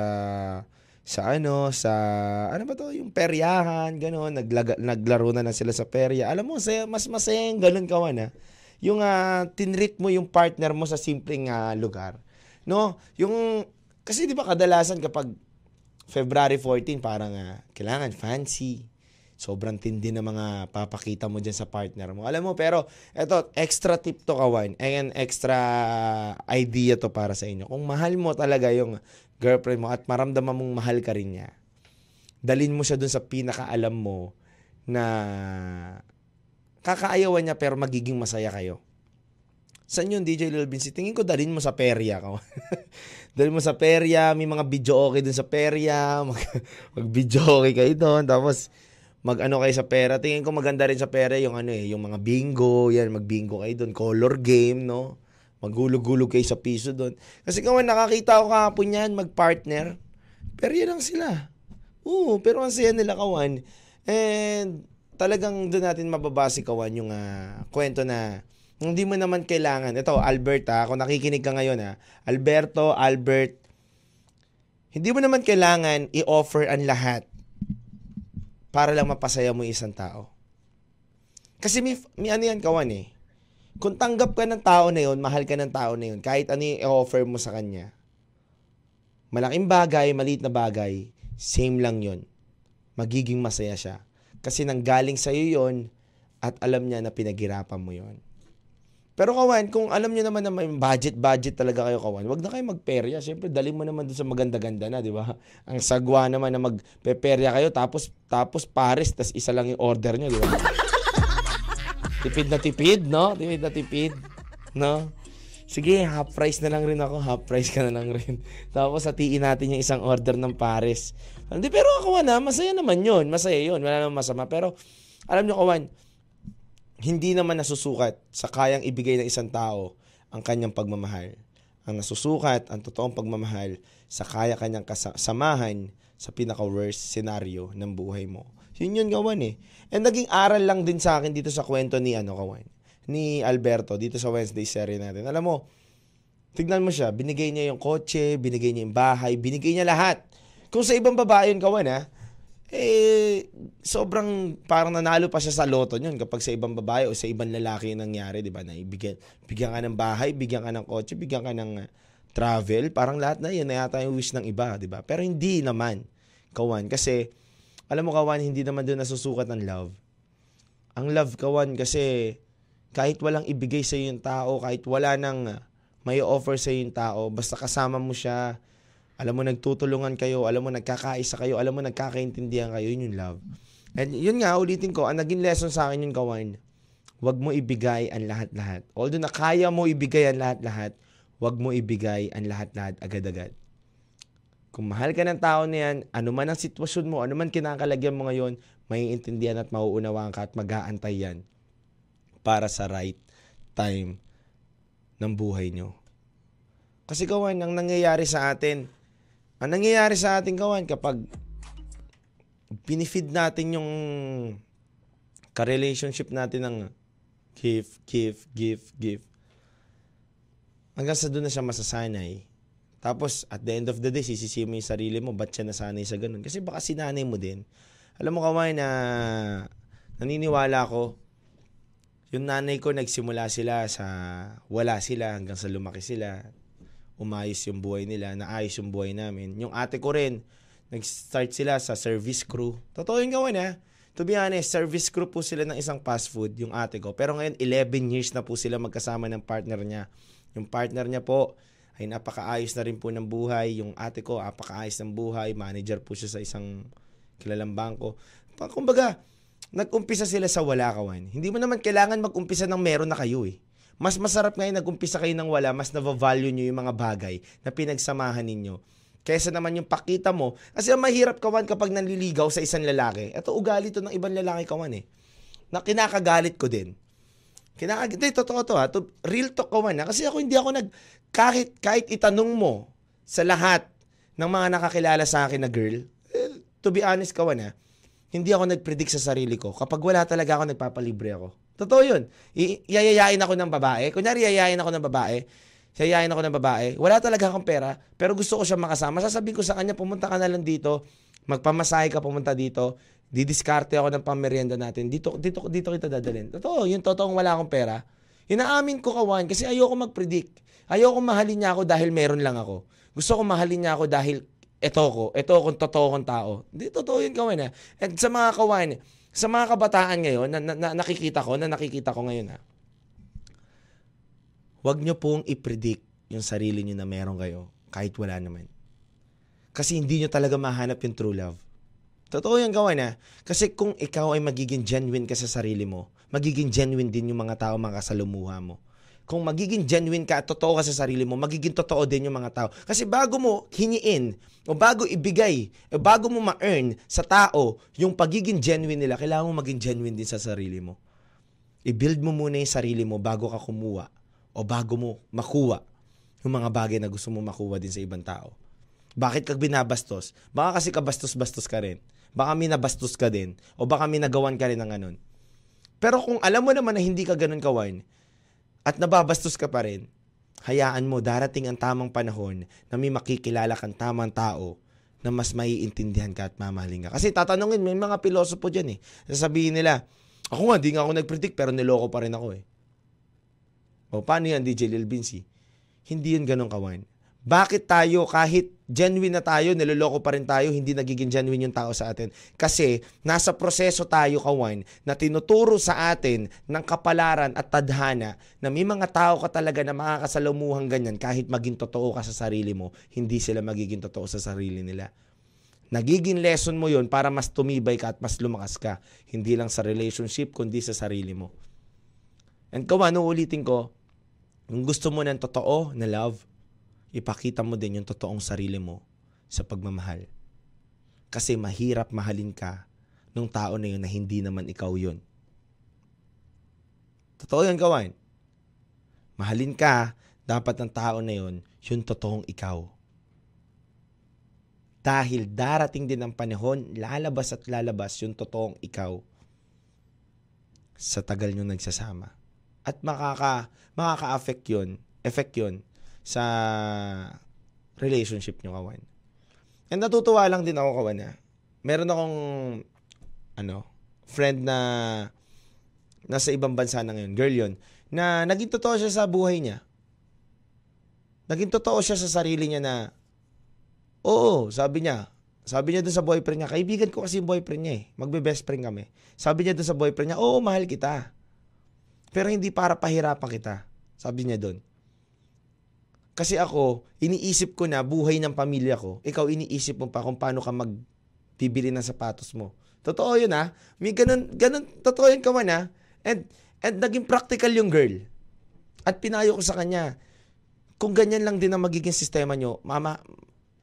sa ano, sa, ano ba to, yung peryahan, gano'n, naglaga, naglaro na na sila sa perya. Alam mo, saya, mas masayang ganun kawan, ha? Yung uh, tinrit mo yung partner mo sa simpleng uh, lugar. No? Yung, kasi di ba kadalasan kapag February 14, parang uh, kailangan fancy, sobrang tindi na mga papakita mo dyan sa partner mo. Alam mo, pero eto, extra tip to kawan, and extra idea to para sa inyo. Kung mahal mo talaga yung girlfriend mo at maramdaman mong mahal ka rin niya, dalin mo siya dun sa pinakaalam mo na kakaayawan niya pero magiging masaya kayo. Saan yun, DJ Lil Vinci? Tingin ko dalin mo sa perya. dalin mo sa perya, may mga video okay dun sa perya, mag, mag video okay kayo doon, tapos mag ano kayo sa pera. Tingin ko maganda rin sa pera yung ano eh, yung mga bingo, yan, mag bingo kayo doon, color game, no? Maghulog-hulog kayo sa piso doon. Kasi kawan, nakakita ko kahapon yan, mag-partner. Pero yan lang sila. Oo, pero ang saya nila kawan. And talagang doon natin mababase kawan yung uh, kwento na hindi mo naman kailangan. Ito, Albert ha, kung nakikinig ka ngayon ha. Alberto, Albert, hindi mo naman kailangan i-offer ang lahat para lang mapasaya mo isang tao. Kasi may, may ano yan kawan eh kung tanggap ka ng tao na yun, mahal ka ng tao na yun, kahit ano yung i-offer mo sa kanya, malaking bagay, maliit na bagay, same lang yun. Magiging masaya siya. Kasi nanggaling sa'yo yon at alam niya na pinaghirapan mo yon. Pero kawan, kung alam niyo naman na may budget-budget talaga kayo kawan, wag na kayo magperya. Siyempre, dali mo naman doon sa maganda-ganda na, di ba? Ang sagwa naman na magpeperya kayo, tapos tapos pares, tas isa lang yung order niyo, di ba? Tipid na tipid, no? Tipid na tipid, no? Sige, half price na lang rin ako. Half price ka na lang rin. Tapos hatiin natin yung isang order ng pares. Hindi, pero ako na, masaya naman yun. Masaya yun. Wala namang masama. Pero, alam nyo, kawan, hindi naman nasusukat sa kayang ibigay ng isang tao ang kanyang pagmamahal. Ang nasusukat, ang totoong pagmamahal sa kaya kanyang kasamahan sa pinaka-worst scenario ng buhay mo. Yun yun, kawan eh. And naging aral lang din sa akin dito sa kwento ni ano, kawan. Ni Alberto, dito sa Wednesday series natin. Alam mo, Tignan mo siya, binigay niya yung kotse, binigay niya yung bahay, binigay niya lahat. Kung sa ibang babae yun kawan ha, eh, sobrang parang nanalo pa siya sa loto yun kapag sa ibang babae o sa ibang lalaki yung nangyari, di ba? Na ibigyan, bigyan ka ng bahay, bigyan ka ng kotse, bigyan ka ng uh, travel, parang lahat na yun na yata yung wish ng iba, di ba? Pero hindi naman, kawan. Kasi, alam mo kawan, hindi naman doon nasusukat ng love. Ang love kawan kasi kahit walang ibigay sa yung tao, kahit wala nang uh, may offer sa yung tao, basta kasama mo siya, alam mo nagtutulungan kayo, alam mo nagkakaisa kayo, alam mo nagkakaintindihan kayo, yun yung love. And yun nga, ulitin ko, ang naging lesson sa akin yung kawan, wag mo ibigay ang lahat-lahat. Although na kaya mo ibigay ang lahat-lahat, wag mo ibigay ang lahat-lahat agad-agad. Kung mahal ka ng tao na yan, ano man ang sitwasyon mo, ano man kinakalagyan mo ngayon, maiintindihan at mauunawaan ka at mag-aantay yan para sa right time ng buhay nyo. Kasi kawan, ang nangyayari sa atin, ang nangyayari sa atin kawan kapag binifeed natin yung ka-relationship natin ng give, give, give, give. Hanggang sa doon na siya masasanay. Tapos, at the end of the day, sisisi mo yung sarili mo, ba't siya nasanay sa ganun? Kasi baka sinanay mo din. Alam mo kaway na naniniwala ko, yung nanay ko nagsimula sila sa wala sila hanggang sa lumaki sila. Umayos yung buhay nila, naayos yung buhay namin. Yung ate ko rin, nag-start sila sa service crew. Totoo yung gawin ha. To be honest, service crew po sila ng isang fast food, yung ate ko. Pero ngayon, 11 years na po sila magkasama ng partner niya. Yung partner niya po, ay napakaayos na rin po ng buhay. Yung ate ko, napakaayos ng buhay. Manager po siya sa isang kilalang bangko. Kumbaga, nag-umpisa sila sa wala kawan. Hindi mo naman kailangan mag-umpisa ng meron na kayo eh. Mas masarap ngayon nag-umpisa kayo ng wala, mas na-value nyo yung mga bagay na pinagsamahan ninyo. Kesa naman yung pakita mo. Kasi ang mahirap kawan kapag nanliligaw sa isang lalaki. Ito ugali to ng ibang lalaki kawan eh. Na kinakagalit ko din. Kinakagalit. Hindi, totoo to ha. To, real talk kawan ha. Kasi ako hindi ako nag... Kahit, kahit itanong mo sa lahat ng mga nakakilala sa akin na girl, eh, to be honest kawan ha, hindi ako nag-predict sa sarili ko. Kapag wala talaga ako, nagpapalibre ako. Totoo yun. I- ako ng babae. Kunyari, yayain ako ng babae. Yayain ako ng babae. Wala talaga akong pera, pero gusto ko siya makasama. Sasabihin ko sa kanya, pumunta ka na lang dito. Magpamasahe ka pumunta dito. Didiskarte ako ng pamerienda natin. Dito, dito, dito kita dadalhin. Totoo, yung totoong wala akong pera. Inaamin ko kawan kasi ayoko mag-predict. Ayoko mahalin niya ako dahil meron lang ako. Gusto ko mahalin niya ako dahil eto ko, eto kung totoo kong tao. Hindi, totoo yun kawan ha. At sa mga kawan, sa mga kabataan ngayon, na, na, na nakikita ko, na nakikita ko ngayon ha, huwag nyo pong i-predict yung sarili nyo na meron kayo, kahit wala naman. Kasi hindi nyo talaga mahanap yung true love. Totoo yung gawa na. Kasi kung ikaw ay magiging genuine ka sa sarili mo, magiging genuine din yung mga tao makasalumuha mo kung magiging genuine ka at totoo ka sa sarili mo, magiging totoo din yung mga tao. Kasi bago mo hiniin, o bago ibigay, o bago mo ma-earn sa tao yung pagiging genuine nila, kailangan mo maging genuine din sa sarili mo. I-build mo muna yung sarili mo bago ka kumuha o bago mo makuha yung mga bagay na gusto mo makuha din sa ibang tao. Bakit ka binabastos? Baka kasi kabastos-bastos ka rin. Baka minabastos ka din. O baka minagawan ka rin ng ganun. Pero kung alam mo naman na hindi ka ganun kawan, at nababastos ka pa rin, hayaan mo darating ang tamang panahon na may makikilala kang tamang tao na mas maiintindihan ka at mamahalin ka. Kasi tatanungin, may mga pilosopo dyan eh. Sasabihin nila, ako nga, di nga ako nag-predict pero niloko pa rin ako eh. O paano yan, DJ Lil Vinci? Hindi yun ganun kawan. Bakit tayo, kahit genuine na tayo, niloloko pa rin tayo, hindi nagiging genuine yung tao sa atin? Kasi nasa proseso tayo, kawan, na tinuturo sa atin ng kapalaran at tadhana na may mga tao ka talaga na makakasalamuhang ganyan kahit maging totoo ka sa sarili mo, hindi sila magiging totoo sa sarili nila. Nagiging lesson mo yon para mas tumibay ka at mas lumakas ka. Hindi lang sa relationship, kundi sa sarili mo. And kawan, ulitin ko, kung gusto mo ng totoo na love, ipakita mo din yung totoong sarili mo sa pagmamahal. Kasi mahirap mahalin ka nung tao na yun na hindi naman ikaw yun. Totoo yun, kawan. Mahalin ka, dapat ng tao na yun, yung totoong ikaw. Dahil darating din ang panahon, lalabas at lalabas yung totoong ikaw sa tagal nyo nagsasama. At makaka, makaka-affect yun, effect yun sa relationship nyo, kawan. And natutuwa lang din ako, kawan, ha. Meron akong, ano, friend na nasa ibang bansa na ngayon, girl yon na naging totoo siya sa buhay niya. Naging totoo siya sa sarili niya na, oo, sabi niya, sabi niya doon sa boyfriend niya, kaibigan ko kasi yung boyfriend niya eh, magbe-best friend kami. Sabi niya doon sa boyfriend niya, oo, mahal kita. Pero hindi para pahirapan kita. Sabi niya doon. Kasi ako, iniisip ko na buhay ng pamilya ko. Ikaw iniisip mo pa kung paano ka magbibili ng sapatos mo. Totoo yun ha. May ganun, ganun, totoo yun kaman ha. And, and naging practical yung girl. At pinayo ko sa kanya, kung ganyan lang din ang magiging sistema nyo, mama,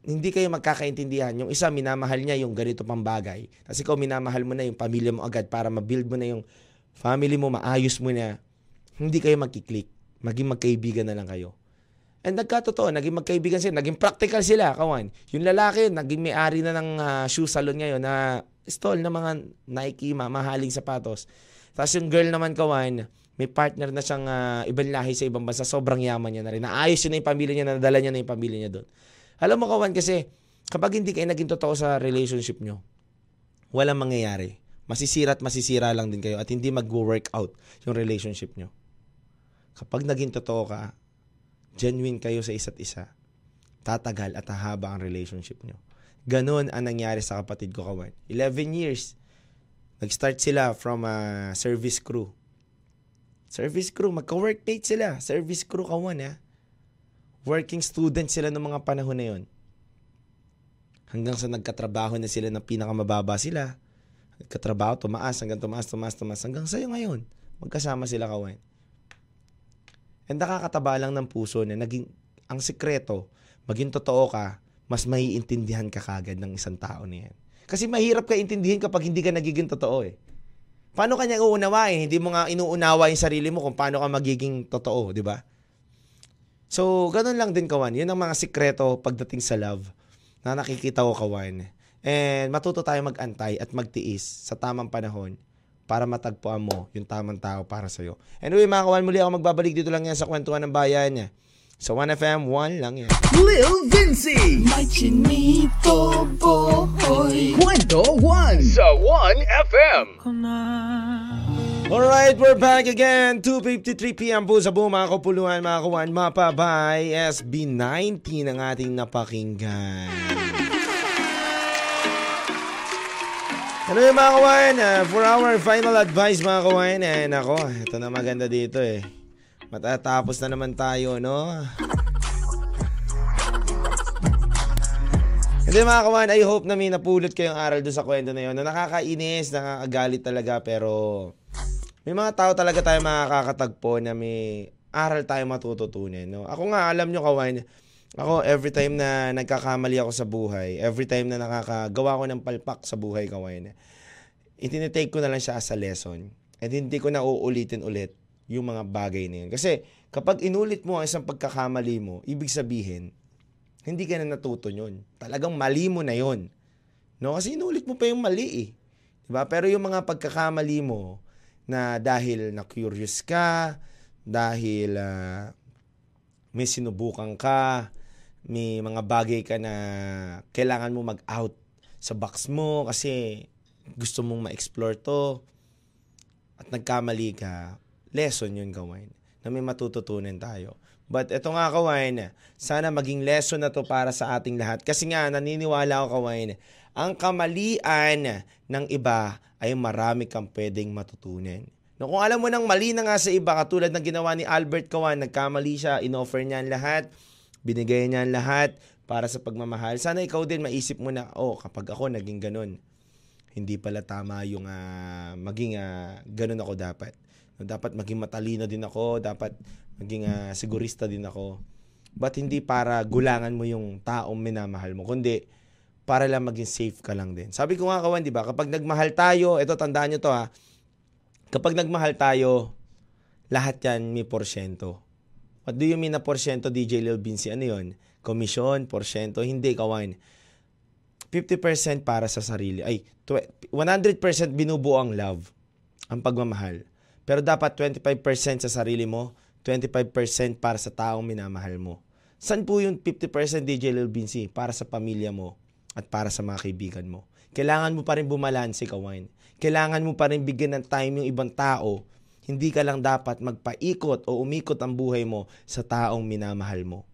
hindi kayo magkakaintindihan. Yung isa, minamahal niya yung ganito pang bagay. Tapos ikaw, minamahal mo na yung pamilya mo agad para mabuild mo na yung family mo, maayos mo na. Hindi kayo magkiklik. Maging magkaibigan na lang kayo. And nagkatotoo, naging magkaibigan sila, naging practical sila, kawan. Yung lalaki, naging may-ari na ng uh, shoe salon ngayon na stall na mga Nike, mamahaling sapatos. Tapos yung girl naman, kawan, may partner na siyang uh, ibang lahi sa ibang bansa, sobrang yaman niya na rin. Naayos yun na yung pamilya niya, nadala niya na yung pamilya niya doon. Alam mo, kawan, kasi kapag hindi kayo naging totoo sa relationship nyo, walang mangyayari. Masisira at masisira lang din kayo at hindi mag-work out yung relationship nyo. Kapag naging totoo ka, genuine kayo sa isa't isa, tatagal at hahaba ang relationship nyo. Ganon ang nangyari sa kapatid ko, kawan. 11 years. Nag-start sila from a service crew. Service crew, magka-workmate sila. Service crew, kawan, ha. Working student sila noong mga panahon na yon. Hanggang sa nagkatrabaho na sila ng pinakamababa sila. Nagkatrabaho, tumaas, hanggang tumaas, tumaas, tumaas. Hanggang sa'yo ngayon. Magkasama sila, kawan. And nakakataba lang ng puso na naging, ang sikreto, maging totoo ka, mas maiintindihan ka kagad ng isang tao na yan. Kasi mahirap ka intindihin kapag hindi ka nagiging totoo eh. Paano kanya uunawain? Hindi mo nga inuunawa yung sarili mo kung paano ka magiging totoo, di ba? So, ganun lang din, Kawan. Yun ang mga sikreto pagdating sa love na nakikita ko, Kawan. And matuto tayo mag-antay at magtiis sa tamang panahon para matagpuan mo yung tamang tao para sa'yo. Anyway, mga kawan, muli ako magbabalik dito lang yan sa kwentuhan ng bayan niya. Sa 1FM, 1 lang yan. Lil Vinci. May chinito boy. Kwento 1 sa 1FM. Alright, we're back again. 2.53pm po sa buong mga kapuluhan, mga kawan. Mapabay SB19 ang ating napakinggan. Yung mga kawain? Uh, for our final advice mga kawain, eh, nako, ito na maganda dito eh. Matatapos na naman tayo, no? Hindi mga kawan, I hope na may napulot kayong aral doon sa kwento na yun. Na nakakainis, nakakagalit talaga, pero may mga tao talaga tayo makakatagpo na may aral tayo matututunan. No? Ako nga, alam nyo kawan, ako, every time na nagkakamali ako sa buhay, every time na nakakagawa ko ng palpak sa buhay, kawain, itinitake ko na lang siya as a lesson. At hindi ko na uulitin ulit yung mga bagay na yun. Kasi kapag inulit mo ang isang pagkakamali mo, ibig sabihin, hindi ka na natuto yun. Talagang mali mo na yun. No? Kasi inulit mo pa yung mali eh. Diba? Pero yung mga pagkakamali mo na dahil na curious ka, dahil uh, may sinubukan ka, may mga bagay ka na kailangan mo mag-out sa box mo kasi gusto mong ma-explore to at nagkamali ka, lesson yun gawin na may matututunan tayo. But ito nga kawain, sana maging lesson na to para sa ating lahat. Kasi nga, naniniwala ako kawain, ang kamalian ng iba ay marami kang pwedeng matutunan. No, kung alam mo nang mali na nga sa iba, katulad ng ginawa ni Albert Kawan, nagkamali siya, inoffer niya lahat, binigay niya ang lahat para sa pagmamahal. Sana ikaw din maisip mo na, oh, kapag ako naging ganun, hindi pala tama yung uh, maging uh, ganun ako dapat. Dapat maging matalino din ako, dapat maging uh, sigurista din ako. But hindi para gulangan mo yung taong minamahal mo, kundi para lang maging safe ka lang din. Sabi ko nga kawan, di ba? Kapag nagmahal tayo, ito tandaan nyo to ha, kapag nagmahal tayo, lahat yan may porsyento. What do you mean na porsyento, DJ Lil Vinci? Ano yun? Komisyon, porsyento? Hindi, kawan. 50% para sa sarili. Ay, 100% binubuo ang love, ang pagmamahal. Pero dapat 25% sa sarili mo, 25% para sa taong minamahal mo. San po yung 50% DJ Lil Vinci para sa pamilya mo at para sa mga kaibigan mo? Kailangan mo pa rin bumalanse, kawain. Kailangan mo pa rin bigyan ng time yung ibang tao. Hindi ka lang dapat magpaikot o umikot ang buhay mo sa taong minamahal mo.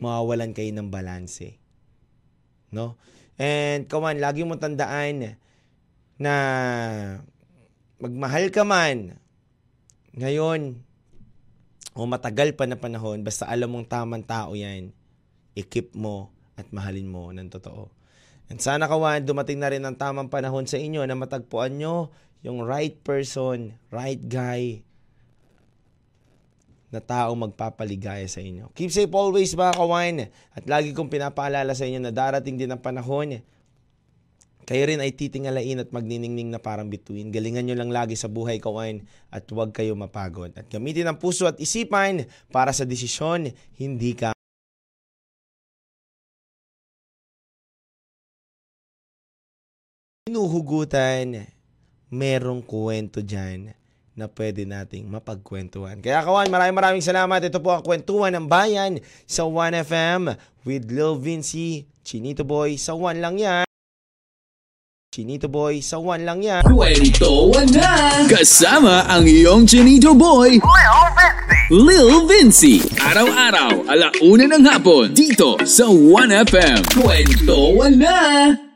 Mawawalan kayo ng balanse. No? And kawan, lagi mo tandaan na magmahal ka man ngayon o matagal pa na panahon, basta alam mong tamang tao yan, ikip mo at mahalin mo ng totoo. And sana kawan, dumating na rin ang tamang panahon sa inyo na matagpuan nyo yung right person, right guy, na tao magpapaligaya sa inyo. Keep safe always mga kawan. At lagi kong pinapaalala sa inyo na darating din ang panahon kayo rin ay titingalain at magniningning na parang bituin. Galingan nyo lang lagi sa buhay kawain at huwag kayo mapagod. At gamitin ang puso at isipan para sa desisyon, hindi ka Inuhugutan, merong kwento dyan na pwede nating mapagkwentuhan. Kaya kawan, maraming maraming salamat. Ito po ang kwentuhan ng bayan sa 1FM with Lil Vinci, Chinito Boy. Sa 1 lang yan. Chinito Boy, sa 1 lang yan. Kwentuhan na! Kasama ang iyong Chinito Boy, Lil Vinci. Araw-araw, alauna ng hapon, dito sa 1FM. Kwentuhan na!